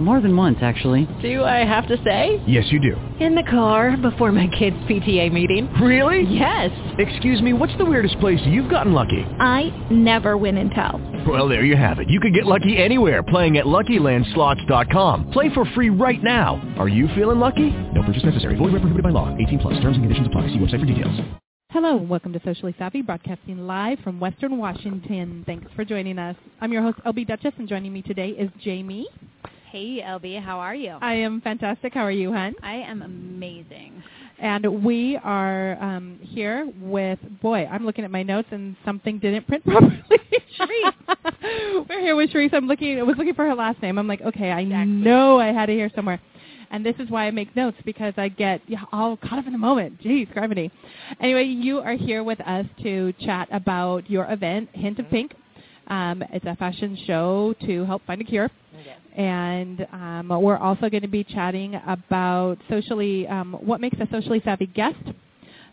More than once, actually. Do I have to say? Yes, you do. In the car before my kids' PTA meeting. Really? Yes. Excuse me, what's the weirdest place you've gotten lucky? I never win and tell. Well, there you have it. You can get lucky anywhere playing at LuckyLandSlots.com. Play for free right now. Are you feeling lucky? No purchase necessary. Void where prohibited by law. 18 plus. Terms and conditions apply. See website for details. Hello, and welcome to Socially Savvy, broadcasting live from Western Washington. Thanks for joining us. I'm your host, LB Dutchess, and joining me today is Jamie. Hey, LB, how are you? I am fantastic. How are you, hon? I am amazing. And we are um, here with, boy, I'm looking at my notes and something didn't print properly. Cherrisse. We're here with Cherrisse. I'm looking, I was looking for her last name. I'm like, okay, I Exactly. know I had it here somewhere. And this is why I make notes because I get all caught up in the moment. Jeez, gravity. Anyway, you are here with us to chat about your event, Hint of Pink. Um, it's a fashion show to help find a cure. And um, we're also going to be chatting about socially, um, what makes a socially savvy guest,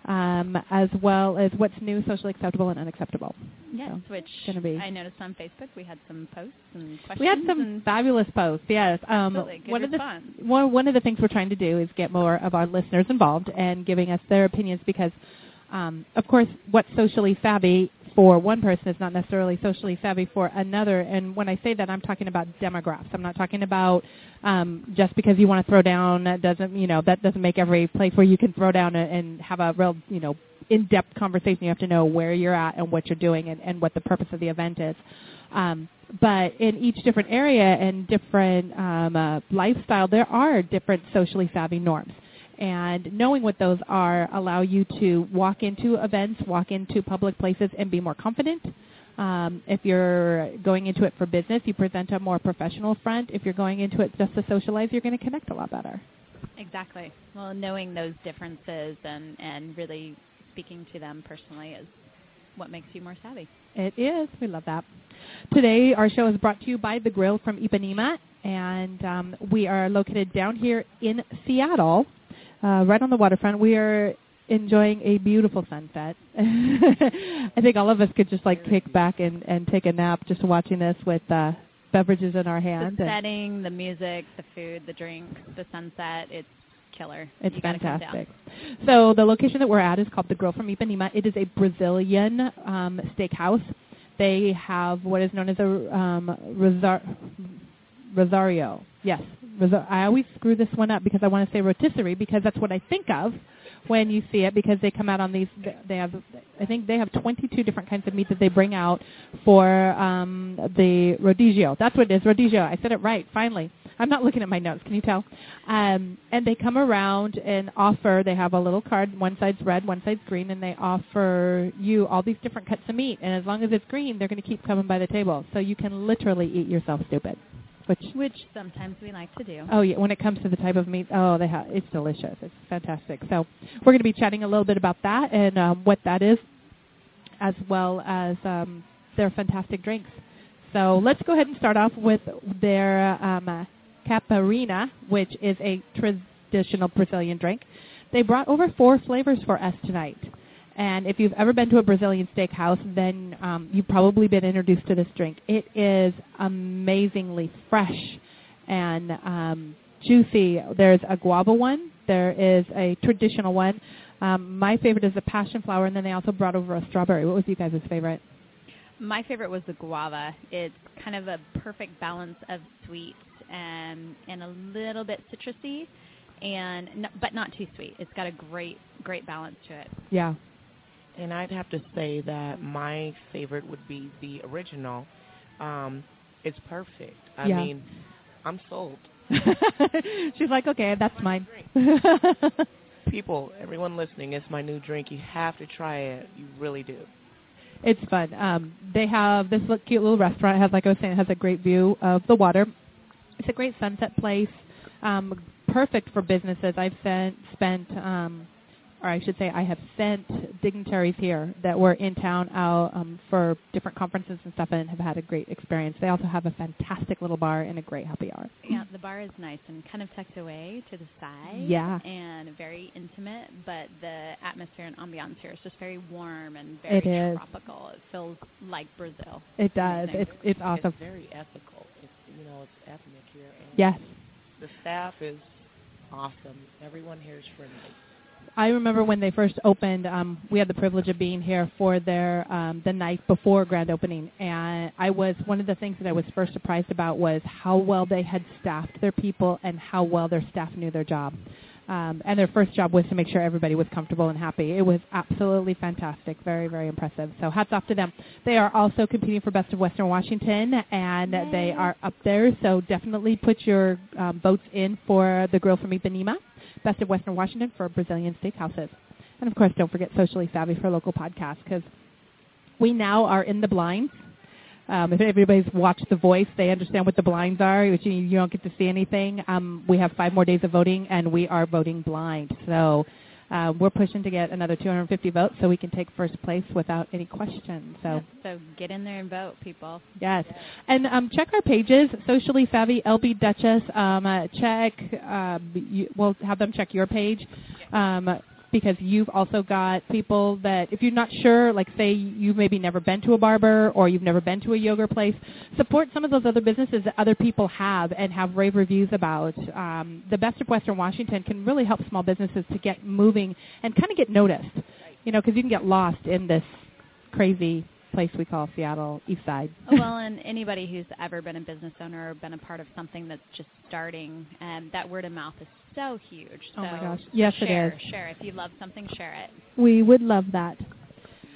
um, as well as what's new, socially acceptable, and unacceptable. Yes, So, which gonna be- I noticed on Facebook we had some posts and questions. We had some fabulous posts. Yes. Um, Absolutely. Good one of the one, one of the things we're trying to do is get more of our listeners involved and giving us their opinions because, um, of course, what's socially savvy for one person is not necessarily socially savvy for another. And when I say that, I'm talking about demographics. I'm not talking about um, just because you want to throw down that doesn't you know that doesn't make every place where you can throw down and, have a real you know in-depth conversation. You have to know where you're at and what you're doing and, and what the purpose of the event is. Um, but in each different area and different um, uh, lifestyle, there are different socially savvy norms. And knowing what those are allow you to walk into events, walk into public places, and be more confident. Um, if you're going into it for business, you present a more professional front. If you're going into it just to socialize, you're going to connect a lot better. Exactly. Well, knowing those differences and, and really speaking to them personally is what makes you more savvy. It is. We love that. Today, our show is brought to you by The Grill from Ipanema, and um, we are located down here in Seattle, uh, right on the waterfront. We are enjoying a beautiful sunset. I think all of us could just like kick back and, and take a nap just watching this with uh, beverages in our hand. The and setting, the music, the food, the drinks, the sunset, it's killer. It's You gotta come down. fantastic. So the location that we're at is called the Grill from Ipanema. It is a Brazilian um, steakhouse. They have what is known as a um, rosar- rosario. Yes, I always screw this one up because I want to say rotisserie because that's what I think of when you see it because they come out on these. They have, I think they have 22 different kinds of meat that they bring out for um, the rodizio. That's what it is, rodizio. I said it right finally. I'm not looking at my notes. Can you tell? Um, and they come around and offer. They have a little card. One side's red, one side's green, and they offer you all these different cuts of meat. And as long as it's green, they're going to keep coming by the table. So you can literally eat yourself stupid. Which Which sometimes we like to do. Oh yeah, when it comes to the type of meat, oh they have it's delicious. It's fantastic. So we're going to be chatting a little bit about that and um, what that is, as well as um, their fantastic drinks. So let's go ahead and start off with their um, uh, caparina, which is a traditional Brazilian drink. They brought over four flavors for us tonight. And if you've ever been to a Brazilian steakhouse, then um, you've probably been introduced to this drink. It is amazingly fresh and um, juicy. There's a guava one. There is a traditional one. Um, my favorite is the passion flower, and then they also brought over a strawberry. What was you guys' favorite? My favorite was the guava. It's kind of a perfect balance of sweet and and a little bit citrusy, and but not too sweet. It's got a great great balance to it. Yeah. And I'd have to say that my favorite would be the original. Um, it's perfect. I Yeah. mean, I'm sold. She's like, okay, that's mine. People, everyone listening, it's my new drink. You have to try it. You really do. It's fun. Um, they have this cute little restaurant. It has, like I was saying, it has a great view of the water. It's a great sunset place. Um, perfect for businesses. I've spent spent um, or I should say, I have sent dignitaries here that were in town out um, for different conferences and stuff, and have had a great experience. They also have a fantastic little bar and a great happy hour. Yeah, the bar is nice and kind of tucked away to the side. Yeah. And very intimate, but the atmosphere and ambiance here is just very warm and very It is. tropical. It feels like Brazil. It does. Amazing. It's it's awesome. It's very ethical. It's you know it's ethnic here. And Yes. The staff is awesome. Everyone here is friendly. I remember when they first opened. Um, we had the privilege of being here for their um, the night before grand opening, and I was one of the things that I was first surprised about was how well they had staffed their people and how well their staff knew their job. Um, and their first job was to make sure everybody was comfortable and happy. It was absolutely fantastic, very very impressive. So hats off to them. They are also competing for Best of Western Washington, and they are up there. So definitely put your um, votes in for the Grill from Ipanema. Best of Western Washington for Brazilian steakhouses. And of course, don't forget Socially Savvy for local podcasts because we now are in the blinds. Um, if everybody's watched The Voice, they understand what the blinds are, which you, you don't get to see anything. Um, we have five more days of voting, and we are voting blind. So uh, we're pushing to get another 250 votes so we can take first place without any question. So. Yeah, so get in there and vote, people. Yes, and um, check our pages. Socially savvy LB Dutchess. Um, uh, check. Um, you, we'll have them check your page. Um, because you've also got people that if you're not sure, like say you've maybe never been to a barber or you've never been to a yoga place, support some of those other businesses that other people have and have rave reviews about. Um, the Best of Western Washington can really help small businesses to get moving and kind of get noticed, you know, because you can get lost in this crazy place we call Seattle East Side. well, and anybody who's ever been a business owner or been a part of something that's just starting, um, that word of mouth is so huge. Oh my gosh. Yes, it share, is. Share. If you love something, share it. We would love that.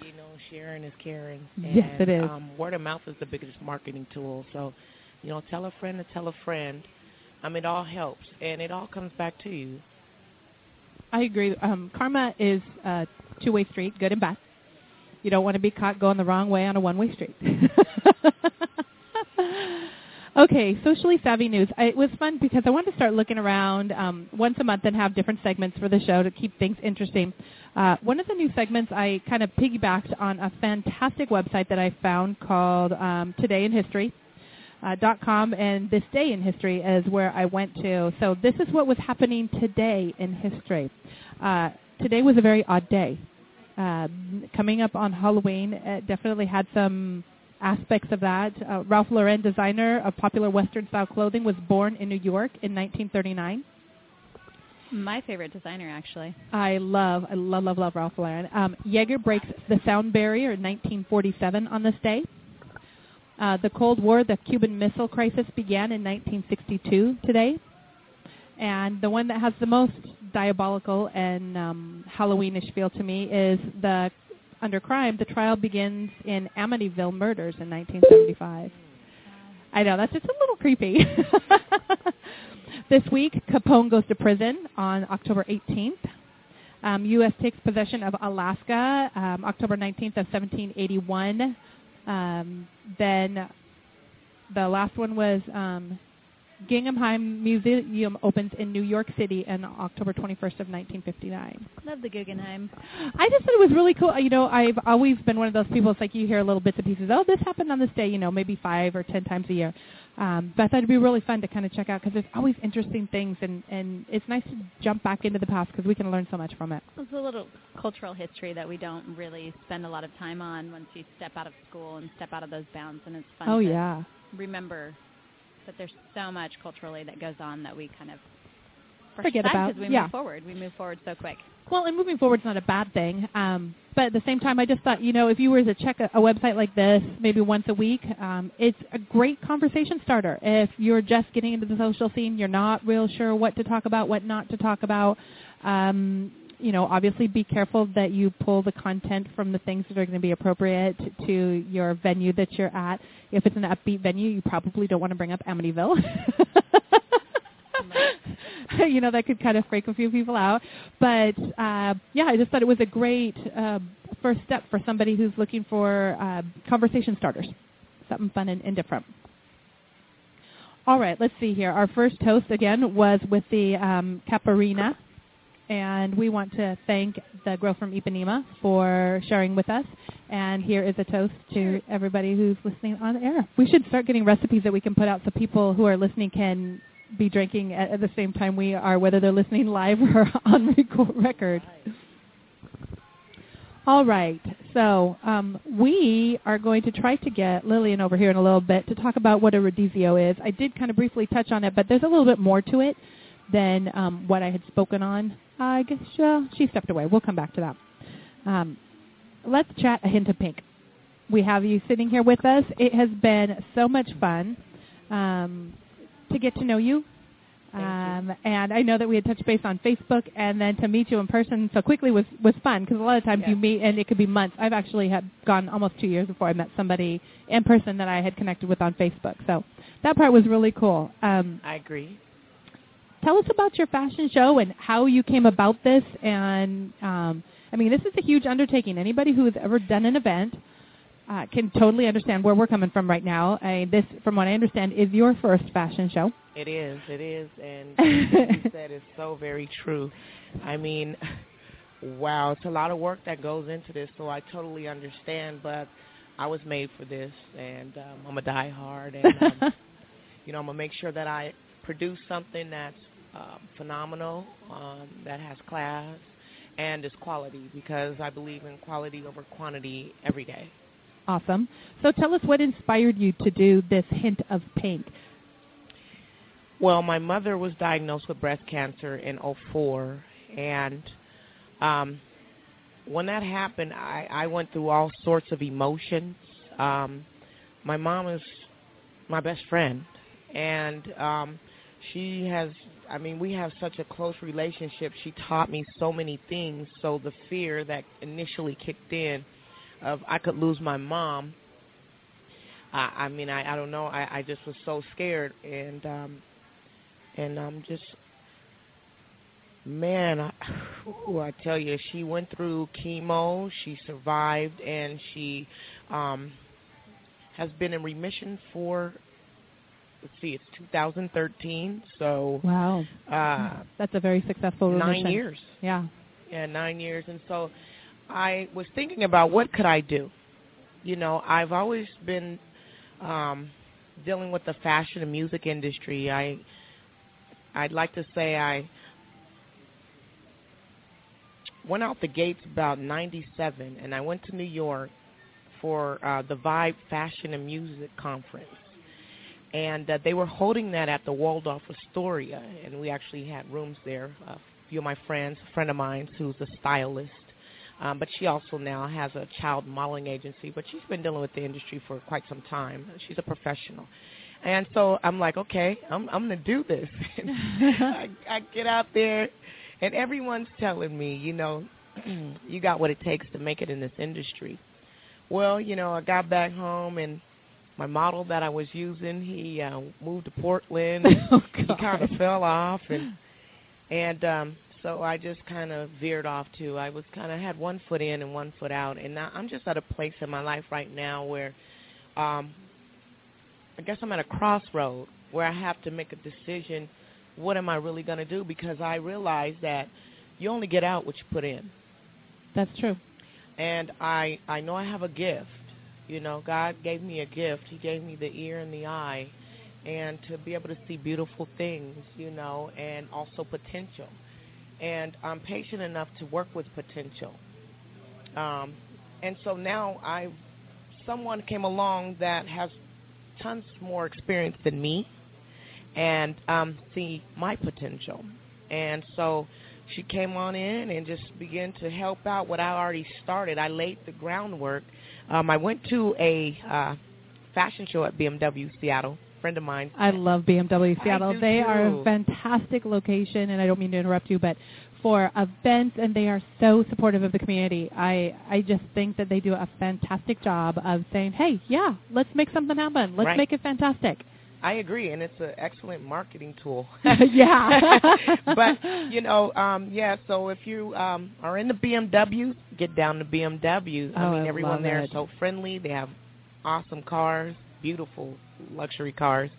You know, sharing is caring. Yes, it is. Um, word of mouth is the biggest marketing tool. So, you know, tell a friend to tell a friend. Um, it all helps, and it all comes back to you. I agree. Um, karma is a two-way street, good and bad. You don't want to be caught going the wrong way on a one-way street. okay, socially savvy news. I, it was fun because I wanted to start looking around um, once a month and have different segments for the show to keep things interesting. Uh, one of the new segments I kind of piggybacked on a fantastic website that I found called um, Today in History. Uh, dot com and this day in history is where I went to. So this is what was happening today in history. Uh, today was a very odd day. Uh, coming up on Halloween, it definitely had some aspects of that. Uh, Ralph Lauren, designer of popular Western style clothing, was born in New York in 1939. My favorite designer, actually. I love, I love, love, love Ralph Lauren. Um, Yeager breaks the sound barrier in 1947 on this day. Uh, the Cold War, the Cuban Missile Crisis began in 1962 today. And the one that has the most diabolical and um, Halloweenish feel to me is the under crime. The trial begins in Amityville murders in 1975. I know that's just a little creepy. this week, Capone goes to prison on October 18th. Um, U.S. takes possession of Alaska um, October 19th of 1781. Um, then the last one was um, Guggenheim Museum opens in New York City on October 21st of 1959. Love the Guggenheim. I just thought it was really cool. You know, I've always been one of those people. It's like you hear little bits and pieces. Oh, this happened on this day. You know, maybe five or ten times a year. Um, but I thought it'd be really fun to kind of check out because there's always interesting things, and and it's nice to jump back into the past because we can learn so much from it. It's a little cultural history that we don't really spend a lot of time on once you step out of school and step out of those bounds, and it's fun Oh to yeah. remember that there's so much culturally that goes on that we kind of Forget about, because we yeah. move forward. We move forward so quick. Well, and moving forward is not a bad thing. Um, but at the same time, I just thought, you know, if you were to check a, a website like this maybe once a week, um, it's a great conversation starter. If you're just getting into the social scene, you're not real sure what to talk about, what not to talk about. Um, you know, obviously be careful that you pull the content from the things that are going to be appropriate to your venue that you're at. If it's an upbeat venue, you probably don't want to bring up Amityville. you know, that could kind of freak a few people out. But uh, yeah, I just thought it was a great uh, first step for somebody who's looking for uh, conversation starters, something fun and, and different. All right, let's see here. Our first toast again was with the um, Caparina and we want to thank the girl from Ipanema for sharing with us. And here is a toast to everybody who's listening on air. We should start getting recipes that we can put out so people who are listening can be drinking at, at the same time we are, whether they're listening live or on record. All right. So um, we are going to try to get Lillian over here in a little bit to talk about what a rodizio is. I did kind of briefly touch on it, but there's a little bit more to it than um, what I had spoken on. I guess uh, she stepped away. We'll come back to that. Um, let's chat a hint of pink. We have you sitting here with us. It has been so much fun um, to get to know you um, and I know that we had touched base on Facebook, and then to meet you in person so quickly was was fun because a lot of times you meet and it could be months. I've actually had gone almost two years before I met somebody in person that I had connected with on Facebook. So that part was really cool. Um, I agree. Tell us about your fashion show and how you came about this. And um, I mean, this is a huge undertaking. Anybody who has ever done an event uh, can totally understand where we're coming from right now. I, this, from what I understand, is your first fashion show. It is. It is, and you said is so very true. I mean, wow, it's a lot of work that goes into this, so I totally understand. But I was made for this, and um, I'm a die hard, and um, you know, I'm gonna make sure that I produce something that's um, phenomenal, um, that has class, and is quality because I believe in quality over quantity every day. Awesome. So tell us what inspired you to do this hint of pink. Well, my mother was diagnosed with breast cancer in 04 and um when that happened, I I went through all sorts of emotions. Um my mom is my best friend and um she has I mean, we have such a close relationship. She taught me so many things. So the fear that initially kicked in of I could lose my mom. I, I mean, I, I don't know. I, I just was so scared, and um, and I'm just, man, I, ooh, I tell you, she went through chemo. She survived, and she um, has been in remission for. Let's see, it's 2013. So wow, uh, that's a very successful remission. nine years. Yeah, yeah, nine years, and so I was thinking about what could I do. You know, I've always been um, dealing with the fashion and music industry. I I'd like to say I went out the gates about 97 and I went to New York for uh, the Vibe Fashion and Music Conference. And uh, they were holding that at the Waldorf Astoria, and we actually had rooms there. A few of my friends, a friend of mine who's a stylist, um, but she also now has a child modeling agency, but she's been dealing with the industry for quite some time. She's a professional. And so I'm like, okay, I'm I'm gonna do this. I, I get out there, and everyone's telling me, you know, you got what it takes to make it in this industry. Well, you know, I got back home and my model that I was using, he uh, moved to Portland. oh, he kind of fell off, and and um, so I just kind of veered off too. I was kind of had one foot in and one foot out, and now I'm just at a place in my life right now where, um, I guess I'm at a crossroad where I have to make a decision. What am I really going to do? Because I realize that you only get out what you put in. That's true. And I I know I have a gift. You know, God gave me a gift. He gave me the ear and the eye, and to be able to see beautiful things. You know, and also potential and I'm patient enough to work with potential. Um, and so now I, someone came along that has tons more experience than me, and um, see my potential. And so she came on in and just began to help out what I already started. I laid the groundwork. Um, I went to a uh, fashion show at BMW Seattle friend of mine. I love BMW Seattle. They too. are a fantastic location, and I don't mean to interrupt you, but for events, and they are so supportive of the community. I I just think that they do a fantastic job of saying, "Hey, yeah, let's make something happen. Let's right. make it fantastic." I agree, and it's an excellent marketing tool. yeah. but you know, um, yeah. So if you um, are in the BMW, get down to BMW. Oh, I mean, I everyone there it. is so friendly. They have awesome cars, beautiful luxury cars.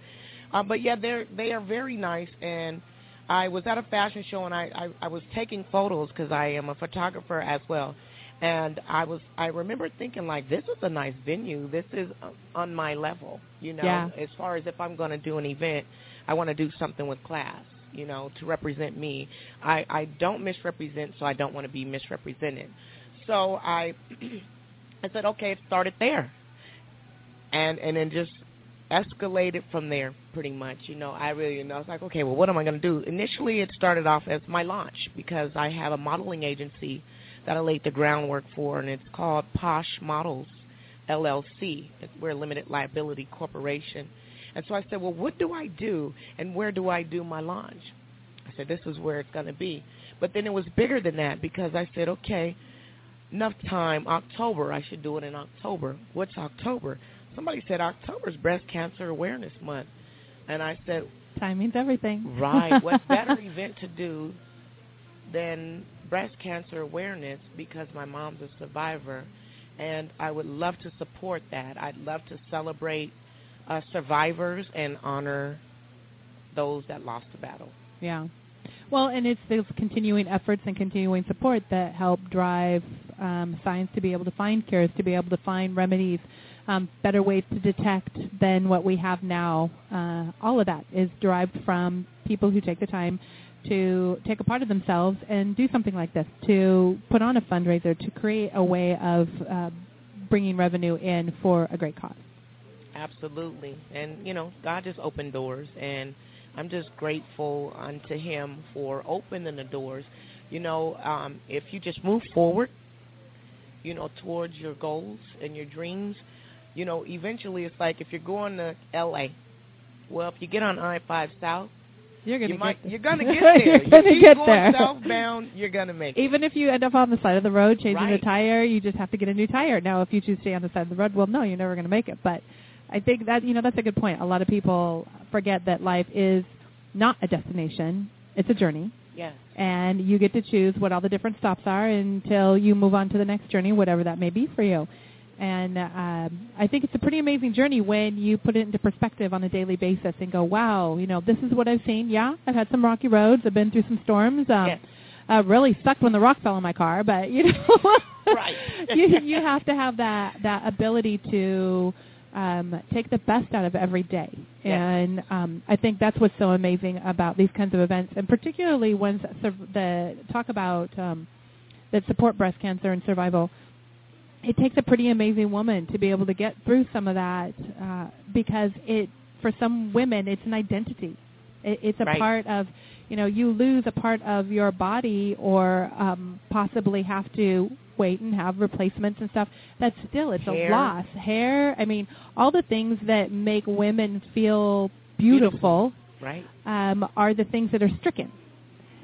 Uh, but yeah, they're they are very nice, and I was at a fashion show and I I, I was taking photos because I am a photographer as well, and I was I remember thinking like this is a nice venue. This is uh, on my level, you know. Yeah. As far as if I'm going to do an event, I want to do something with class, you know, to represent me. I I don't misrepresent, so I don't want to be misrepresented. So I I said okay, it started there, and and then just escalated from there pretty much. You know, I really, you know, I was like, okay, well, what am I going to do? Initially, it started off as my launch because I have a modeling agency that I laid the groundwork for, and it's called Posh Models LLC. We're a limited liability corporation. And so I said, well, what do I do, and where do I do my launch? I said, this is where it's going to be. But then it was bigger than that because I said, okay, enough time, October, I should do it in October. What's October? somebody said October is Breast Cancer Awareness Month, and I said, Timing's everything. right. What better event to do than breast cancer awareness because my mom's a survivor, and I would love to support that. I'd love to celebrate uh, survivors and honor those that lost the battle. Yeah. Well, and it's those continuing efforts and continuing support that help drive um, science to be able to find cures, to be able to find remedies, um, better ways to detect than what we have now. Uh, all of that is derived from people who take the time to take a part of themselves and do something like this, to put on a fundraiser, to create a way of uh, bringing revenue in for a great cause. Absolutely. And, you know, God just opened doors, and I'm just grateful unto Him for opening the doors. You know, um, if you just move forward, you know, towards your goals and your dreams, you know, eventually it's like if you're going to L.A., well, if you get on I-5 South, you're gonna you might, get you're gonna get there. you're you gonna get going there. southbound, you're gonna make it. Even if you end up on the side of the road changing Right. the tire, you just have to get a new tire. Now, if you choose to stay on the side of the road, well, no, you're never going to make it. But I think that you know that's a good point. A lot of people forget that life is not a destination; it's a journey, Yes. and you get to choose what all the different stops are until you move on to the next journey, whatever that may be for you. And um, I think it's a pretty amazing journey when you put it into perspective on a daily basis and go, wow, you know, this is what I've seen. Yeah, I've had some rocky roads. I've been through some storms. Um, Yes. uh, really sucked when the rock fell on my car, but you know, Right. you you have to have that that ability to um, take the best out of every day, Yes. and um, I think that's what's so amazing about these kinds of events, and particularly ones that, sur- that talk about um, that support breast cancer and survival. It takes a pretty amazing woman to be able to get through some of that uh, because it, for some women, it's an identity. It, it's a Right. part of, you know, you lose a part of your body or um, possibly have to wait and have replacements and stuff. That's still it's Hair. a loss. Hair, I mean, all the things that make women feel beautiful, Right. um, are the things that are stricken.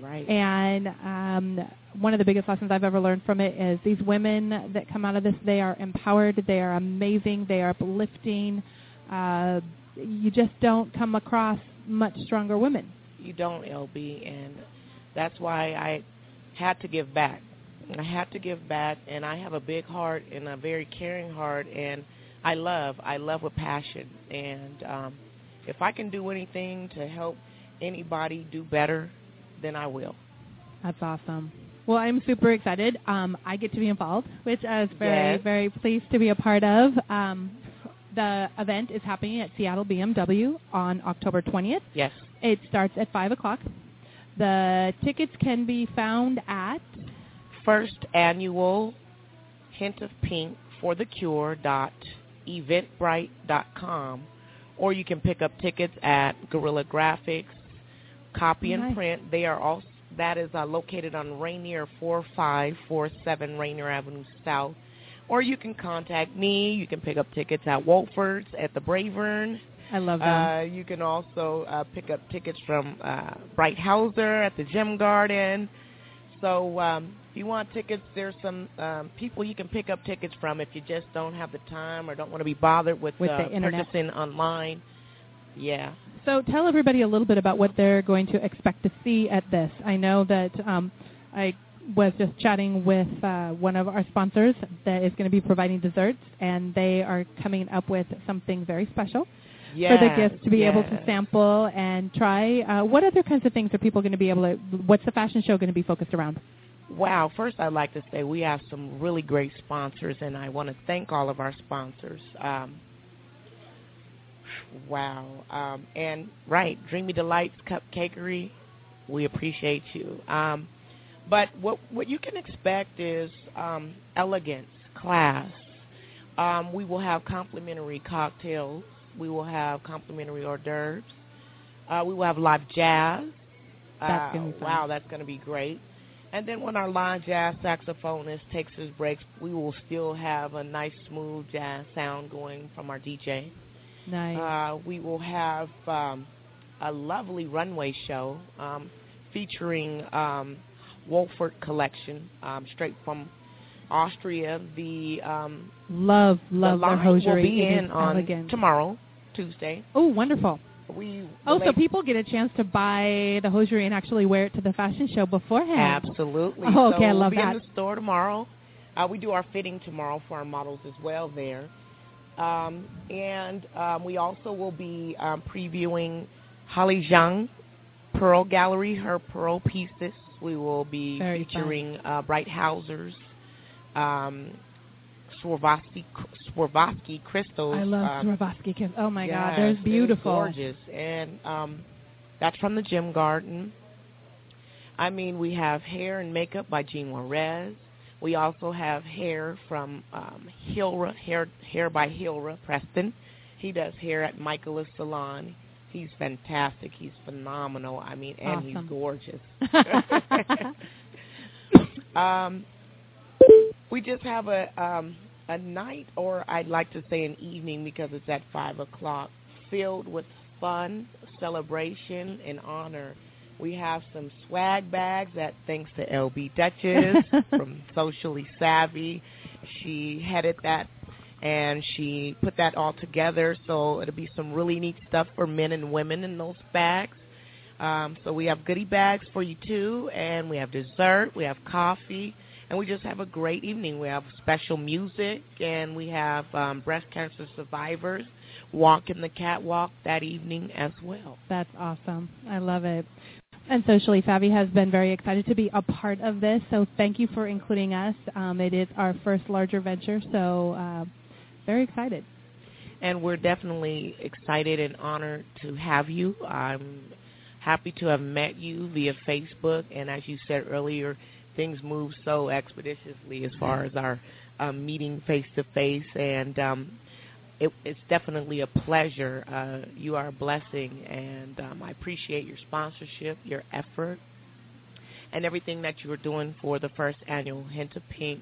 Right. And um, one of the biggest lessons I've ever learned from it is these women that come out of this, they are empowered, they are amazing, they are uplifting. Uh, you just don't come across much stronger women. you don't, LB, and that's why I had to give back. I had to give back, and I have a big heart and a very caring heart, and I love, I love with passion. And um, if I can do anything to help anybody do better, then I will. That's awesome. Well, I'm super excited. Um, I get to be involved, which I was very, Yes. very pleased to be a part of. Um, the event is happening at Seattle BMW on October 20th. Yes. It starts at 5 o'clock. The tickets can be found at First annual Hint of Pink for the Cure dot eventbrite dot com, or you can pick up tickets at Gorilla Graphics, Copy and Print. They are all that is uh, located on Rainier 4547 Rainier Avenue South. Or you can contact me. You can pick up tickets at Wolford's at the Bravern. I love them. Uh, you can also uh, pick up tickets from uh, Bright Hauser at the Gym Garden. So um, if you want tickets, there's some um, people you can pick up tickets from if you just don't have the time or don't want to be bothered with, With uh, the internet. purchasing online. Yeah. So tell everybody a little bit about what they're going to expect to see at this. I know that um, I was just chatting with uh, one of our sponsors that is going to be providing desserts, and they are coming up with something very special. yes, for the guests to be able to sample and try. Uh, what other kinds of things are people going to be able to? What's the fashion show going to be focused around? Wow. First, I'd like to say we have some really great sponsors, and I want to thank all of our sponsors. Um, wow. Um, and right, Dreamy Delights Cupcakery, we appreciate you. Um, but what what you can expect is um, elegance, class. Um, we will have complimentary cocktails. We will have complimentary hors d'oeuvres. Uh, we will have live jazz. That's Uh, gonna wow, that's going to be great. And then when our live jazz saxophonist takes his breaks, we will still have a nice, smooth jazz sound going from our DJ. Nice. Uh, we will have um, a lovely runway show um, featuring um, Wolford Collection, um, straight from Austria. The um, love, love their line hosiery. will be in on elegant. tomorrow, Tuesday. Oh, wonderful. We Oh, so people get a chance to buy the hosiery and actually wear it to the fashion show beforehand. Absolutely. Oh, okay, so I love we'll be that. in the store tomorrow. Uh, we do our fitting tomorrow for our models as well there. Um, and um, we also will be um, previewing Holly Zhang Pearl Gallery, her pearl pieces. We will be Very featuring uh, Bright Hausers, um, Swarovski, Swarovski crystals. I love um, Swarovski. kiss- Oh my God, Yes, they're they're beautiful. gorgeous, and um, that's from the Gym Garden. I mean, we have hair and makeup by Jean Juarez. We also have hair from um, Hilra, hair hair by Hilra Preston. He does hair at Michaelis Salon. He's fantastic. He's phenomenal. I mean, and Awesome. he's gorgeous. um, we just have a um, a night, or I'd like to say an evening, because it's at five o'clock, filled with fun, celebration, and honor. We have some swag bags that, thanks to LB Dutchess from Socially Savvy, she headed that and she put that all together. So it'll be some really neat stuff for men and women in those bags. Um, so we have goodie bags for you too, and we have dessert, we have coffee, and we just have a great evening. We have special music, and we have um, breast cancer survivors walking the catwalk that evening as well. That's awesome. I love it. And Socially Savvy has been very excited to be a part of this, so thank you for including us. Um, it is our first larger venture, so uh, very excited. And we're definitely excited and honored to have you. I'm happy to have met you via Facebook, and as you said earlier, things move so expeditiously as far as our um, meeting face to face, and um, it, it's definitely a pleasure. Uh, you are a blessing, and um, I appreciate your sponsorship, your effort, and everything that you are doing for the first annual Hint of Pink,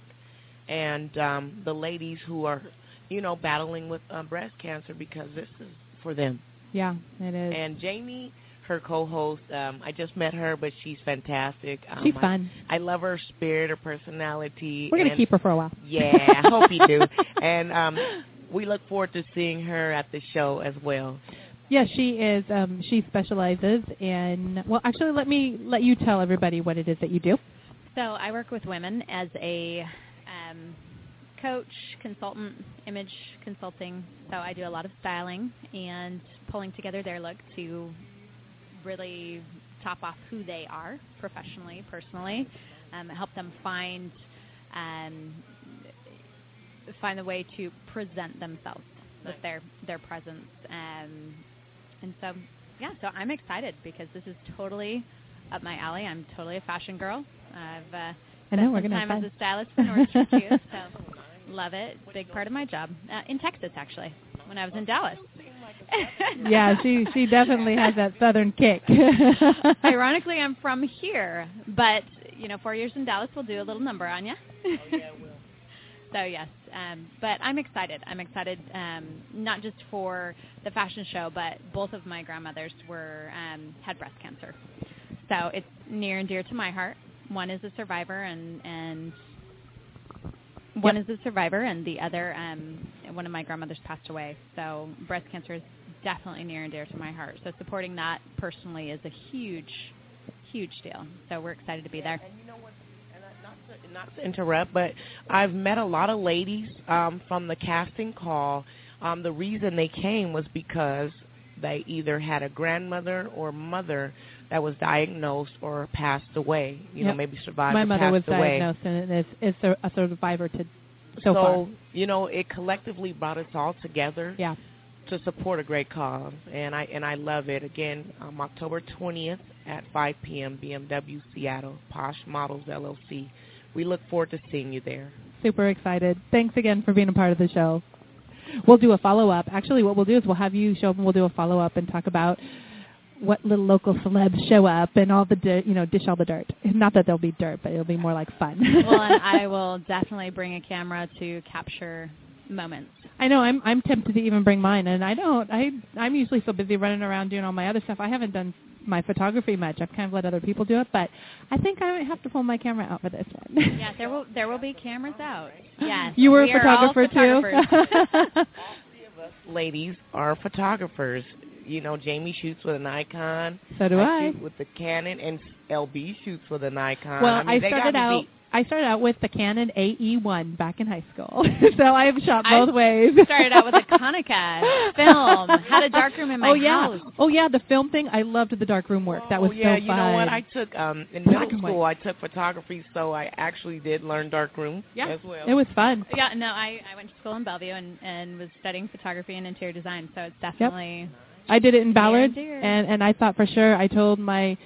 and um, the ladies who are, you know, battling with uh, breast cancer because this is for them. Yeah, it is. And Jamie, her co-host, um, I just met her, but she's fantastic. Um, She's I- fun. I love her spirit, her personality. We're gonna and- keep her for a while. Yeah, I hope you do. And um, we look forward to seeing her at the show as well. Yes, she is. Um, she specializes in. Well, actually, let me let you tell everybody what it is that you do. So I work with women as a um, coach, consultant, image consulting. So I do a lot of styling and pulling together their look to really top off who they are professionally, personally, um, help them find um, find a way to present themselves with their their presence. Um, and so, yeah, so I'm excited because this is totally up my alley. I'm totally a fashion girl. I've uh, I know spent we're some time have as a stylist for Nordstrom too, so love it. Big part of my job uh, in Texas actually. When I was in Dallas. yeah, she she definitely has that southern kick. Ironically, I'm from here, but you know, four years in Dallas will do a little number on you. so yes, um, but I'm excited. I'm excited um, not just for the fashion show, but both of my grandmothers were um, had breast cancer, so it's near and dear to my heart. One is a survivor, and and one is a survivor, and the other, um, one of my grandmothers passed away. So breast cancer is definitely near and dear to my heart. So supporting that personally is a huge, huge deal. So we're excited to be there. And you know what? Not to, interrupt, but I've met a lot of ladies um, from the casting call Um, the reason they came was because they either had a grandmother or mother that was diagnosed or passed away. You know, maybe survived My mother passed was away. diagnosed and is, is a, survivor to so, far. you know, it collectively brought us all together Yeah. to support a great cause, and I and I love it. Again, um, October 20th at 5 p.m. BMW Seattle Posh Models LLC. We look forward to seeing you there. Super excited. Thanks again for being a part of the show. We'll do a follow up. Actually, what we'll do is we'll have you show up and we'll do a follow up and talk about what little local celebs show up and all the di- you know dish all the dirt. Not that there'll be dirt, but it'll be more like fun. well, and I will definitely bring a camera to capture moments. I know I'm I'm tempted to even bring mine, and I don't. I I'm usually so busy running around doing all my other stuff. I haven't done my photography much. I've kind of let other people do it, but I think I might have to pull my camera out for this one. Yeah, there will there will be cameras out. Yes, You were we a are all photographer photographers. too. Ladies are photographers. You know, Jamie shoots with an Nikon. so do I. shoot with the Canon, and LB shoots with a Nikon. Well, I, mean, I started got out. beat. I started out with the Canon AE1 back in high school, so I've shot I both ways. Started out with a Konica film. Had a darkroom in my oh yeah, house. oh yeah, the film thing. I loved the darkroom work. that was oh, yeah, so you know what? I took um in Black middle and white. school. I took photography, so I actually did learn darkroom Yeah, as well. it was fun. Yeah, no, I, I went to school in Bellevue and, and was studying photography and interior design, so it's definitely I did it in Ballard, dear. and and I thought for sure. I told my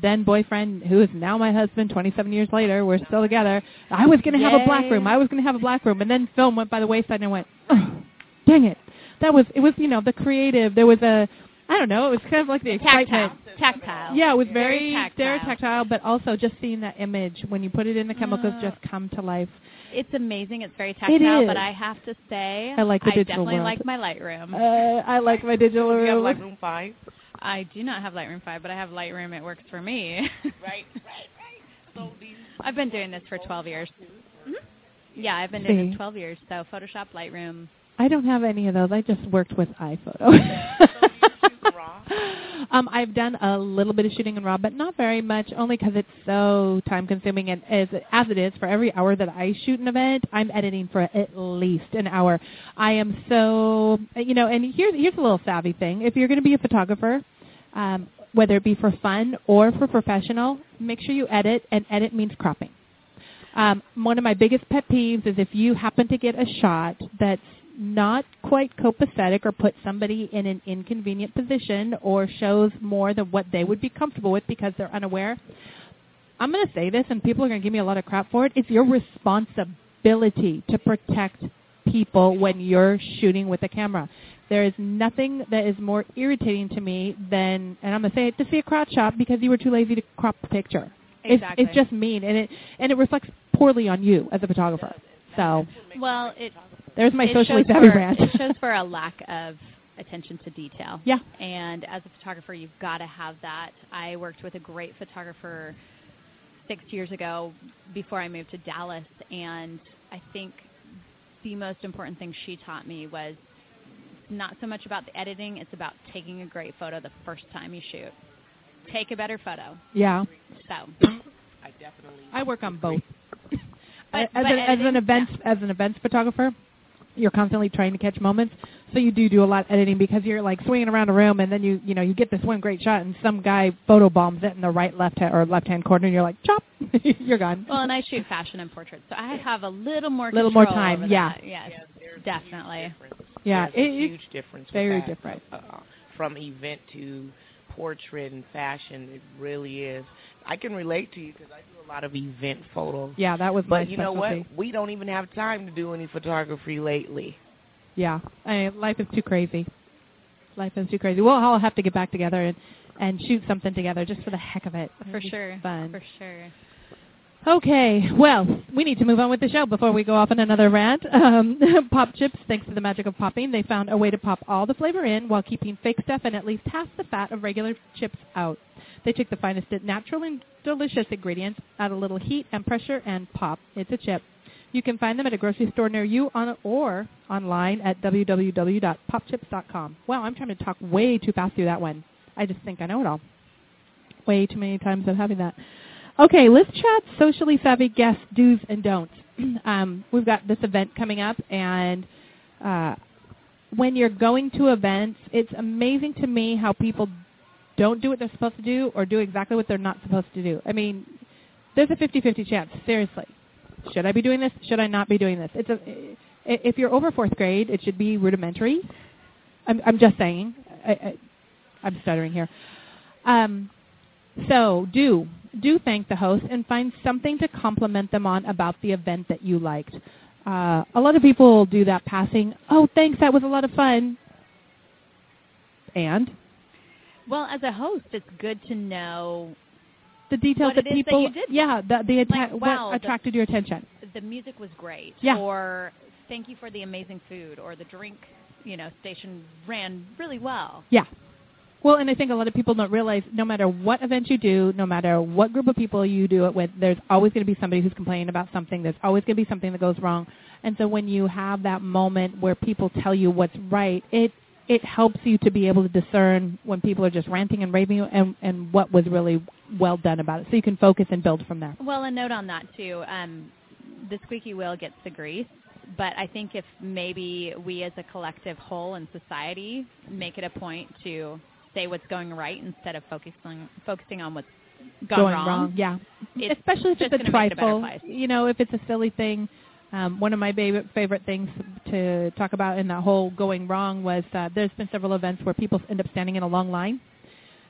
then boyfriend, who is now my husband, 27 years later, we're still together. I was going to have a black room. I was going to have a black room, and then film went by the wayside, and I went, oh, dang it. That was it. Was you know the creative? There was a, I don't know. It was kind of like the excitement. tactile. Tactile. Yeah, it was Very very, tactile. tactile, but also just seeing that image when you put it in the chemicals Uh, just come to life. It's amazing. It's very tactile, is. but I have to say, I like the digital definitely world. like my Lightroom. Uh, I like my digital room. you have room. Lightroom five. I do not have Lightroom 5, but I have Lightroom. It works for me. Right, right, right. So these I've been doing this for 12 years. Mhm. Yeah, I've been doing See. this 12 years. So Photoshop, Lightroom. I don't have any of those. I just worked with iPhoto. um, I've done a little bit of shooting in RAW, but not very much, only because it's so time consuming. And as as it is, for every hour that I shoot an event, I'm editing for at least an hour. I am so, you know. And here's here's a little savvy thing: if you're going to be a photographer, um, whether it be for fun or for professional, make sure you edit. And edit means cropping. Um, one of my biggest pet peeves is if you happen to get a shot that's not quite copacetic or put somebody in an inconvenient position or shows more than what they would be comfortable with because they're unaware. I'm going to say this, and people are going to give me a lot of crap for it. It's your responsibility to protect people when you're shooting with a camera. There is nothing that is more irritating to me than, and I'm going to say it, to see a crotch shot because you were too lazy to crop the picture. Exactly. It's, it's just mean, and it and it reflects poorly on you as a photographer. So Well, it there's my it socially shows savvy for, rant. it shows for a lack of attention to detail. Yeah. And as a photographer, you've got to have that. I worked with a great photographer six years ago before I moved to Dallas, and I think the most important thing she taught me was not so much about the editing; it's about taking a great photo the first time you shoot. Take a better photo. yeah, So, I definitely. I work on both. But- as, but an, as an editing- events as an events photographer, you're constantly trying to catch moments. So you do do a lot of editing because you're like swinging around a room, and then you you know you get this one great shot, and some guy photo bombs it in the right left ha- or left hand corner, and you're like, chop, you're gone. well, and I shoot fashion and portraits, so I have a little more Little more time, over yeah. that. Yes, Yeah, definitely. Yeah, There's a it- it- huge difference. with very that. different. Uh, from event to portrait and fashion, it really is. I can relate to you because I do a lot of event photos. Yeah, that was my But you know what? We don't even have time to do any photography lately. Yeah, I mean, life is too crazy. Life is too crazy. We'll all have to get back together and and shoot something together just for the heck of it. For sure. fun. For sure. Okay, well, we need to move on with the show before we go off on another rant. Um, pop chips, thanks to the magic of popping, they found a way to pop all the flavor in while keeping fake stuff and at least half the fat of regular chips out. They took the finest natural and delicious ingredients, add a little heat and pressure, and pop. It's a chip. You can find them at a grocery store near you on or online at www.popchips.com. Wow, I'm trying to talk way too fast through that one. I just think I know it all. Way too many times I'm having that. Okay, let's chat socially savvy guest do's and don'ts. um, we've got this event coming up, and uh, when you're going to events, it's amazing to me how people don't do what they're supposed to do or do exactly what they're not supposed to do. I mean, there's a 50-50 chance. Seriously, should I be doing this? Should I not be doing this? It's a if you're over fourth grade, it should be rudimentary. I'm, I'm just saying. I, I, I'm stuttering here. Um, so do do thank the host and find something to compliment them on about the event that you liked. Uh, a lot of people do that passing. Oh, thanks, that was a lot of fun. And Well, as a host, it's good to know the details that that people, did yeah, the, the atta- Like, wow, what the- attracted your attention. the music was great, Yeah. or thank you for the amazing food, or the drink, you know, station ran really well. Yeah. Well, and I think a lot of people don't realize no matter what event you do, no matter what group of people you do it with, there's always going to be somebody who's complaining about something. There's always going to be something that goes wrong. And so when you have that moment where people tell you what's right, it it helps you to be able to discern when people are just ranting and raving and and what was really well done about it. So you can focus and build from there. Well, a note on that too. Um, the squeaky wheel gets the grease, but I think if maybe we as a collective whole in society make it a point to say what's going right instead of focusing focusing on what's gone going wrong. Yeah, it's especially if just it's a gonna it a trifle. You know, if it's a silly thing. Um, one of my favorite favorite things to talk about in that whole going wrong was uh, there's been several events where people end up standing in a long line.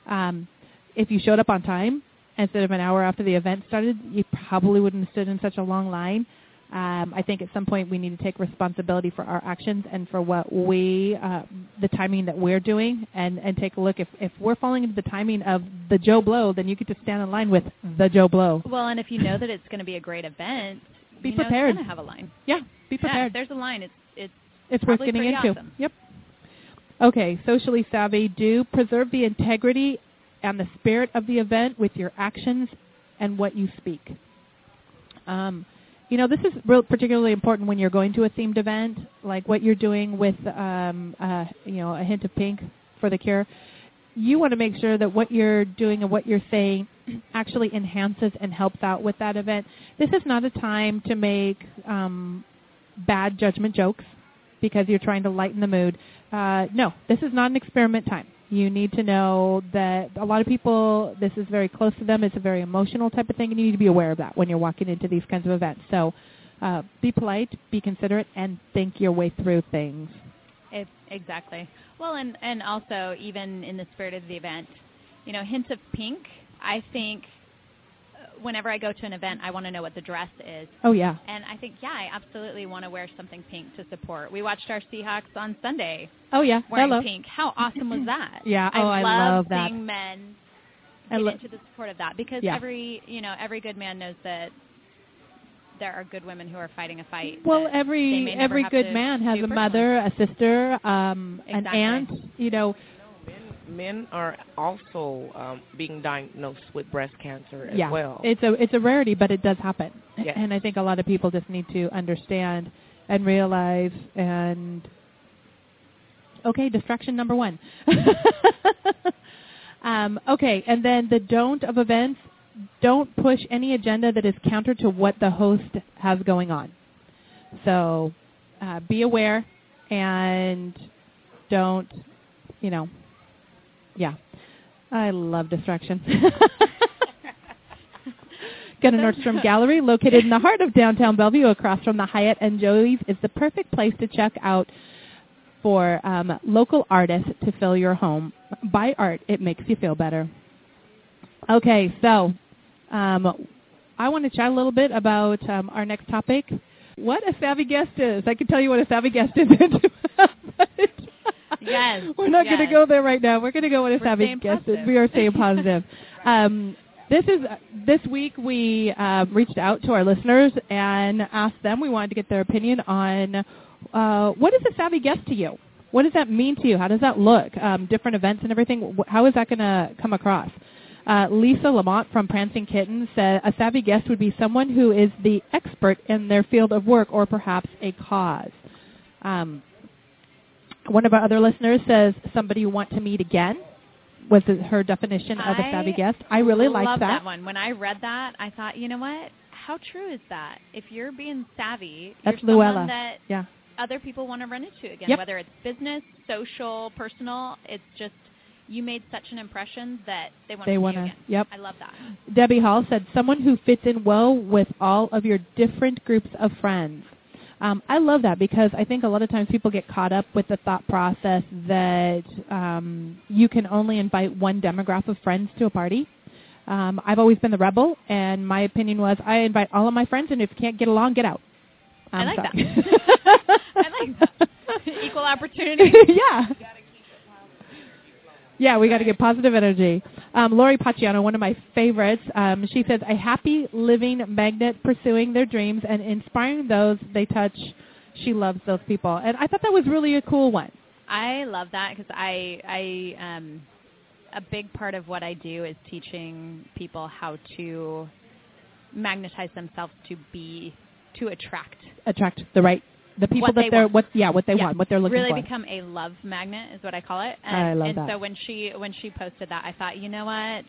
Um, if you showed up on time instead of an hour after the event started, you probably wouldn't have stood in such a long line. Um, I think at some point we need to take responsibility for our actions and for what we, uh, the timing that we're doing, and, and take a look. If, if we're falling into the timing of the Joe Blow, then you get to stand in line with the Joe Blow. Well, and if you know that it's going to be a great event, Be you know prepared. It's to have a line. Yeah, be prepared. if there's a line. It's it's it's worth getting into. awesome. Yep. Okay, socially savvy. Do preserve the integrity and the spirit of the event with your actions and what you speak. Um, you know, this is real particularly important when you're going to a themed event, like what you're doing with, um, uh, you know, a hint of pink for the cure. You want to make sure that what you're doing and what you're saying actually enhances and helps out with that event. This is not a time to make um, bad judgment jokes because you're trying to lighten the mood. Uh, no, this is not an experiment time. You need to know that a lot of people, this is very close to them. It's a very emotional type of thing, and you need to be aware of that when you're walking into these kinds of events. So uh, be polite, be considerate, and think your way through things. It, exactly. Well, and and also even in the spirit of the event, you know, hints of pink. I think whenever I go to an event, I want to know what the dress is. Oh, yeah. And I think, yeah, I absolutely want to wear something pink to support. We watched our Seahawks on Sunday Oh, yeah. wearing Hello. pink. How awesome was that? Yeah, oh, I love, love that. seeing men I get lo- into the support of that because Yeah. every you know every good man knows that there are good women who are fighting a fight. Well, every every good man has a mother, a sister, um, an aunt. You know, Men, are also um, being diagnosed with breast cancer as yeah, well. it's a it's a rarity, but it does happen. Yes. And I think a lot of people just need to understand and realize and okay, distraction number one. um, okay, and then the don't of events. Don't push any agenda that is counter to what the host has going on. So uh, be aware and don't, you know, yeah. I love distraction. Go to Nordstrom Gallery, located in the heart of downtown Bellevue, across from the Hyatt and Joey's, is the perfect place to check out for um, local artists to fill your home. Buy art; it makes you feel better. Okay, so um, I want to chat a little bit about um, our next topic. What a savvy guest is. I can tell you what a savvy guest is. Yes, We're not going to go there right now. We're going to go with a savvy guest. We are staying positive. um, this is this week we uh, reached out to our listeners and asked them. We wanted to get their opinion on uh, what is a savvy guest to you. What does that mean to you? How does that look? Um, different events and everything. How is that going to come across? Uh, Lisa Lamont from Prancing Kitten said a savvy guest would be someone who is the expert in their field of work or perhaps a cause. Um, one of our other listeners says somebody you want to meet again was her definition of a savvy guest. I really like love that. one. When I read that, I thought, you know what? How true is that? If you're being savvy, That's you're someone Luella. that Yeah. other people want to run into again, Yep. whether it's business, social, personal. It's just you made such an impression that they want They to wanna- you again. yep. I love that. Debbie Hall said, someone who fits in well with all of your different groups of friends. Um, I love that because I think a lot of times people get caught up with the thought process that um, you can only invite one demographic of friends to a party. Um, I've always been the rebel, and my opinion was I invite all of my friends, and if you can't get along, get out. I I'm like sorry. that. I like that. Equal opportunity. yeah. Yeah, we got to get positive energy. Um, Lori Paciano, one of my favorites, um, she says, a happy living magnet pursuing their dreams and inspiring those they touch. She loves those people. And I thought that was really a cool one. I love that because I, I, um, a big part of what I do is teaching people how to magnetize themselves to be, to attract Attract the right, the people that they they're, what, yeah, what they Yeah, want, what they're looking really for. Really become a love magnet is what I call it. And, I love and that. so when she when she posted that, I thought, you know what?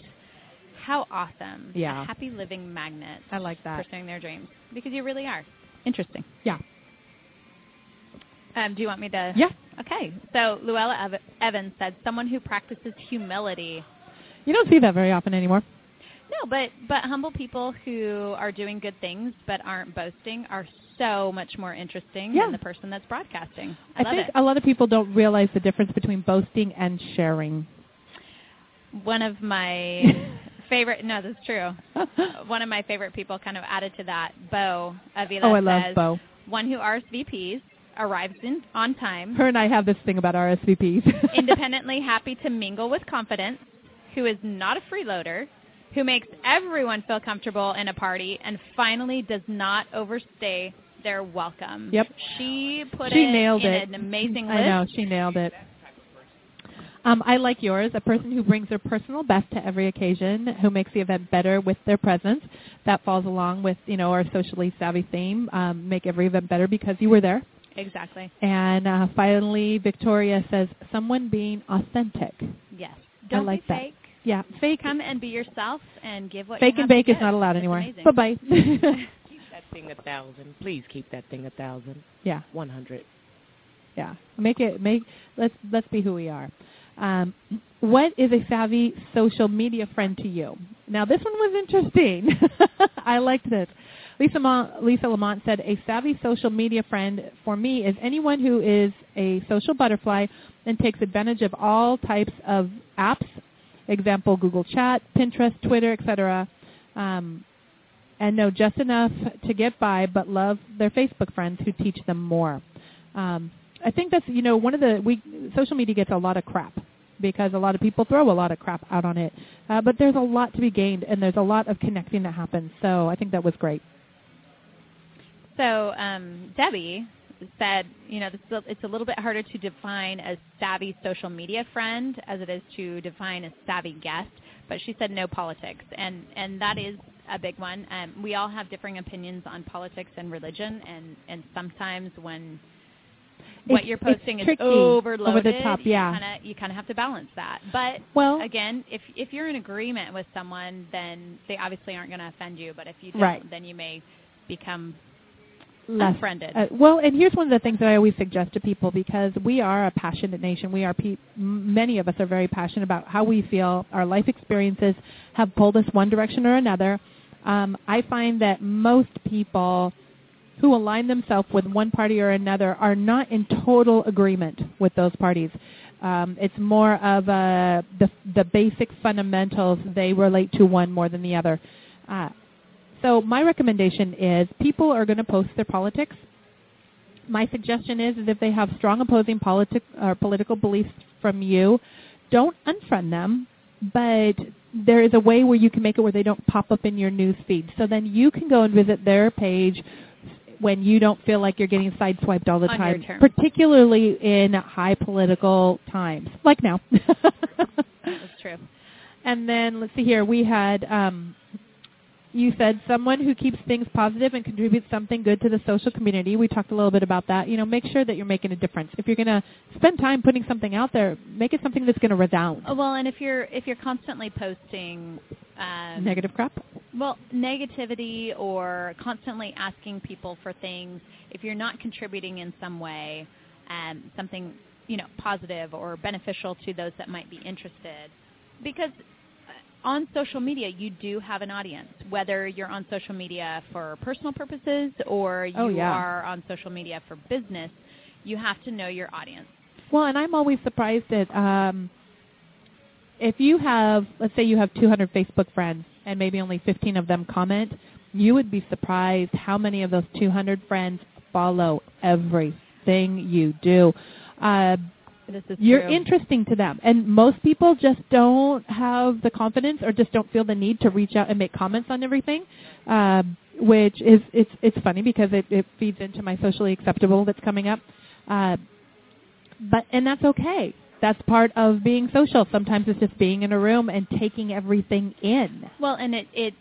How awesome! Yeah. a happy living magnet. I like that. pursuing their dreams because you really are. Interesting. Yeah. Um, do you want me to? Yeah. Okay. So Luella Ev- Evans said, "Someone who practices humility." You don't see that very often anymore. No, but but humble people who are doing good things but aren't boasting are so much more interesting Yeah. than the person that's broadcasting. I, I think it. a lot of people don't realize the difference between boasting and sharing. One of my favorite. No, that's true. One of my favorite people kind of added to that. Bo Avila oh, I love says, Bo. One who RSVPs arrives in on time, Her and I have this thing about RSVPs. independently happy to mingle with confidence, who is not a freeloader, who makes everyone feel comfortable in a party, and finally does not overstay their welcome. Yep. She put she it nailed in it. an amazing list. I know she nailed it. Um, I like yours, a person who brings their personal best to every occasion, who makes the event better with their presence. That falls along with, you know, our socially savvy theme, um, make every event better because you were there. Exactly. And uh, finally, Victoria says, someone being authentic. Yes. I Don't like be that. fake. Yeah, fake. Come and be yourself and give what fake and bake is not allowed anymore. Bye bye. Thing a thousand. Please keep that thing a thousand. yeah. One hundred. Yeah, make it make let's let's be who we are. Um, what is a savvy social media friend to you? Now this one was interesting. I liked this. Lisa Mo- Lisa Lamont said a savvy social media friend for me is anyone who is a social butterfly and takes advantage of all types of apps. Example: Google Chat, Pinterest, Twitter, etc. Um, and know just enough to get by, but love their Facebook friends who teach them more. Um, I think that's you know one of the we social media gets a lot of crap because a lot of people throw a lot of crap out on it, uh, but there's a lot to be gained and there's a lot of connecting that happens. So I think that was great. So um, Debbie said, you know, this it's a little bit harder to define a savvy social media friend as it is to define a savvy guest. But she said no politics, and and that is a big one. Um, we all have differing opinions on politics and religion, and and sometimes when what It's- you're posting is overloaded, over the top, yeah. you kind of you kind of have to balance that. But Well, again, if if you're in agreement with someone, then they obviously aren't going to offend you. But if you don't, Right. then you may become less unfriended. Uh, well, and here's one of the things that I always suggest to people because we are a passionate nation. We are pe- many of us are very passionate about how we feel. Our life experiences have pulled us one direction or another. Um, I find that most people who align themselves with one party or another are not in total agreement with those parties. Um, it's more of a, the the basic fundamentals. They relate to one more than the other. Uh, so my recommendation is people are going to post their politics. My suggestion is, is if they have strong opposing politic or political beliefs from you, don't unfriend them, but there is a way where you can make it where they don't pop up in your news feed. So then you can go and visit their page when you don't feel like you're getting sideswiped all the On time, particularly in high political times, like now. That's true. And then let's see here. We had um, You said someone who keeps things positive and contributes something good to the social community. We talked a little bit about that. You know, make sure that you're making a difference. If you're going to spend time putting something out there, make it something that's going to resound. Oh, well, and if you're if you're constantly posting um, Negative crap. well, negativity or constantly asking people for things, if you're not contributing in some way, um, something you know positive or beneficial to those that might be interested, because on social media you do have an audience, whether you're on social media for personal purposes or you Oh, yeah. are on social media for business. You have to know your audience. Well, and I'm always surprised at um, if you have, let's say you have 200 Facebook friends and maybe only 15 of them comment, you would be surprised how many of those 200 friends follow everything you do. Uh, you're true. interesting to them, and most people just don't have the confidence or just don't feel the need to reach out and make comments on everything. Um, which is it's it's funny because it, it feeds into my socially acceptable that's coming up. Uh, but and that's okay. That's part of being social. Sometimes it's just being in a room and taking everything in. Well, and it, it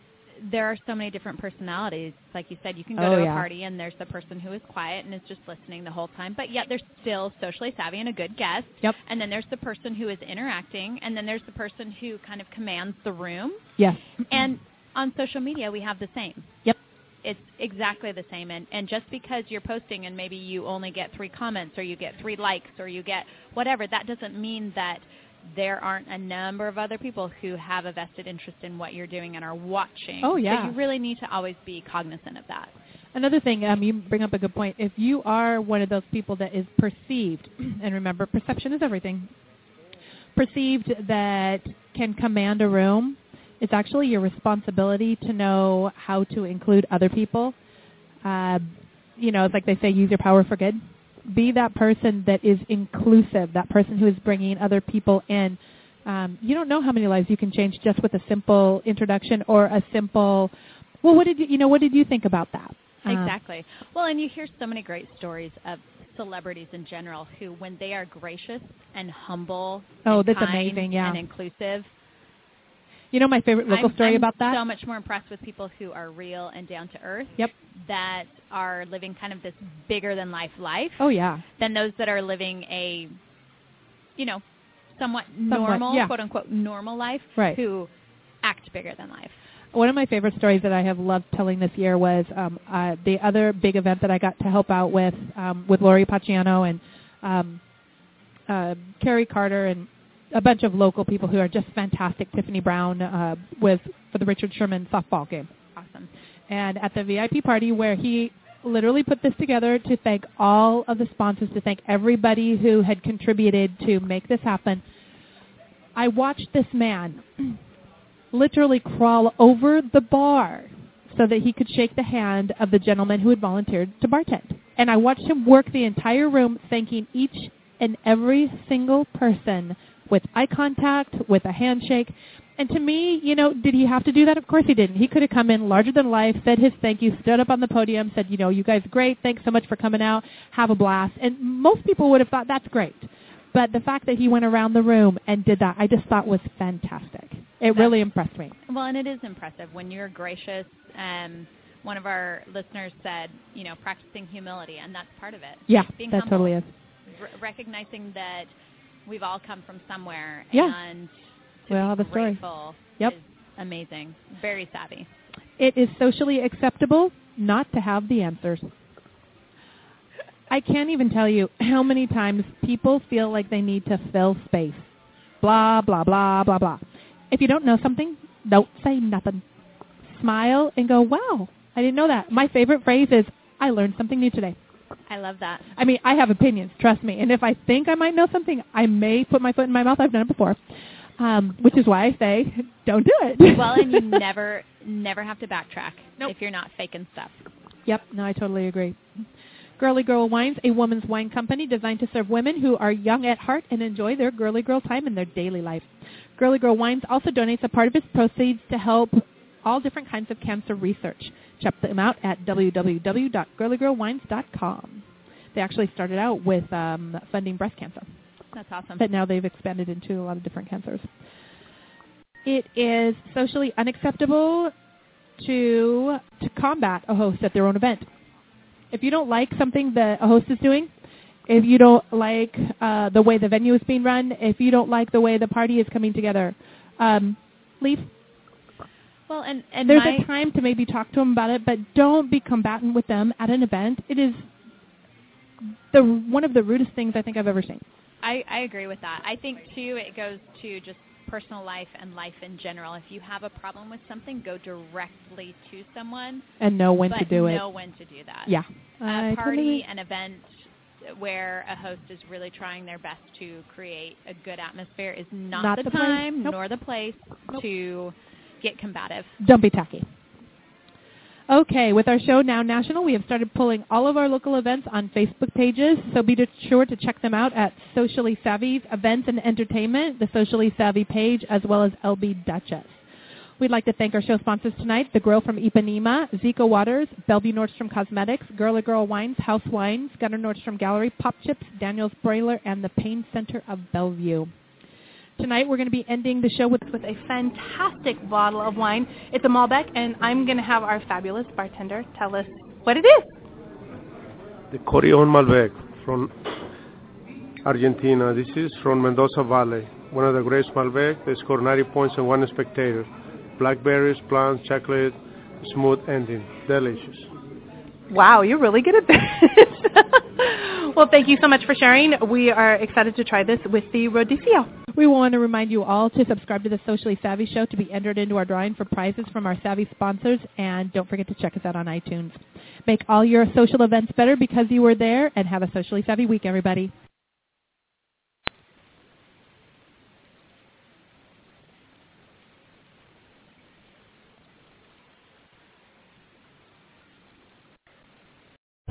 there are so many different personalities. Like you said, you can go Oh, to yeah. a party and there's the person who is quiet and is just listening the whole time, but yet they're still socially savvy and a good guest. Yep. And then there's the person who is interacting, and then there's the person who kind of commands the room. Yes. And on social media, we have the same. Yep. It's exactly the same. And, and just because you're posting and maybe you only get three comments or you get three likes or you get whatever, that doesn't mean that there aren't a number of other people who have a vested interest in what you're doing and are watching. Oh, yeah. So you really need to always be cognizant of that. Another thing, um, you bring up a good point. If you are one of those people that is perceived, and remember, perception is everything, perceived that can command a room, it's actually your responsibility to know how to include other people. Uh, you know, it's like they say, use your power for good. Be that person that is inclusive, that person who is bringing other people in. Um, you don't know how many lives you can change just with a simple introduction or a simple, well, what did you, you know, what did you think about that? Uh, Exactly. Well, and you hear so many great stories of celebrities in general who, when they are gracious and humble, Oh, and that's amazing, yeah. and inclusive. You know my favorite local I'm, story I'm about that? So much more impressed with people who are real and down to earth. Yep. That are living kind of this bigger than life life oh yeah. than those that are living a, you know, somewhat Somewhat, normal, yeah. quote unquote, normal life. Right. Who act bigger than life. One of my favorite stories that I have loved telling this year was um, uh, the other big event that I got to help out with um, with Lori Paciano and um, uh, Carrie Carter and a bunch of local people who are just fantastic. Tiffany Brown uh, with for the Richard Sherman softball game. Awesome. and at the VIP party where he literally put this together to thank all of the sponsors, to thank everybody who had contributed to make this happen. I watched this man literally crawl over the bar so that he could shake the hand of the gentleman who had volunteered to bartend. And I watched him work the entire room thanking each and every single person with eye contact, with a handshake. And to me, you know, did he have to do that? Of course he didn't. He could have come in larger than life, said his thank you, stood up on the podium, said, you know, you guys great. Thanks so much for coming out. Have a blast. And most people would have thought that's great. But the fact that he went around the room and did that, I just thought was fantastic. It really impressed me. Well, and it is impressive when you're gracious. Um, one of our listeners said, you know, practicing humility, and that's part of it. Yeah, Being that humble. totally is. R- recognizing that we've all come from somewhere, Yeah. and to We all have a story. Yep. amazing. Very savvy. It is socially acceptable not to have the answers. I can't even tell you how many times people feel like they need to fill space. Blah, blah, blah, blah, blah. If you don't know something, don't say nothing. Smile and go, wow, I didn't know that. My favorite phrase is, I learned something new today. I love that. I mean, I have opinions, trust me. And if I think I might know something, I may put my foot in my mouth. I've done it before. Um, which is why I say, don't do it. Well, and you never, never have to backtrack Nope. if you're not faking stuff. Yep, no, I totally agree. Girly Girl Wines, a woman's wine company designed to serve women who are young at heart and enjoy their girly girl time in their daily life. Girly Girl Wines also donates a part of its proceeds to help all different kinds of cancer research. Check them out at www.girlygirlwines.com. They actually started out with um, funding breast cancer, That's awesome. but now they've expanded into a lot of different cancers. It is socially unacceptable to to combat a host at their own event. If you don't like something that a host is doing, if you don't like uh, the way the venue is being run, if you don't like the way the party is coming together, um, leave. Well, and and There's my, a time to maybe talk to them about it, but don't be combatant with them at an event. It is the one of the rudest things I think I've ever seen. I, I agree with that. I think too it goes to just personal life and life in general. If you have a problem with something, go directly to someone. And know when to do it. know when to do that. Yeah. A I party, an event where a host is really trying their best to create a good atmosphere is not, Not the, the time Nope. nor the place Nope. to get combative. Don't be tacky. Okay, with our show now national, we have started pulling all of our local events on Facebook pages, so be sure to check them out at Socially Savvy Events and Entertainment, the Socially Savvy page, as well as LB Dutchess. We'd like to thank our show sponsors tonight, The Grill from Ipanema, Zico Waters, Bellevue Nordstrom Cosmetics, Girl Girl Wines, House Wines, Gunnar Nordstrom Gallery, Pop Chips, Daniel's Broiler, and the Pain Center of Bellevue. Tonight we're going to be ending the show with, with a fantastic bottle of wine. It's a Malbec, and I'm going to have our fabulous bartender tell us what it is. the Corion Malbec from Argentina. This is from Mendoza Valley, one of the greatest Malbec. They scored 90 points and Wine Spectator. Blackberries, plums, chocolate, smooth ending. Delicious. Wow, you're really good at this. well, thank you so much for sharing. We are excited to try this with the Rodizio. We want to remind you all to subscribe to the Socially Savvy Show to be entered into our drawing for prizes from our Savvy sponsors, and don't forget to check us out on iTunes. Make all your social events better because you were there, and have a Socially Savvy week, everybody.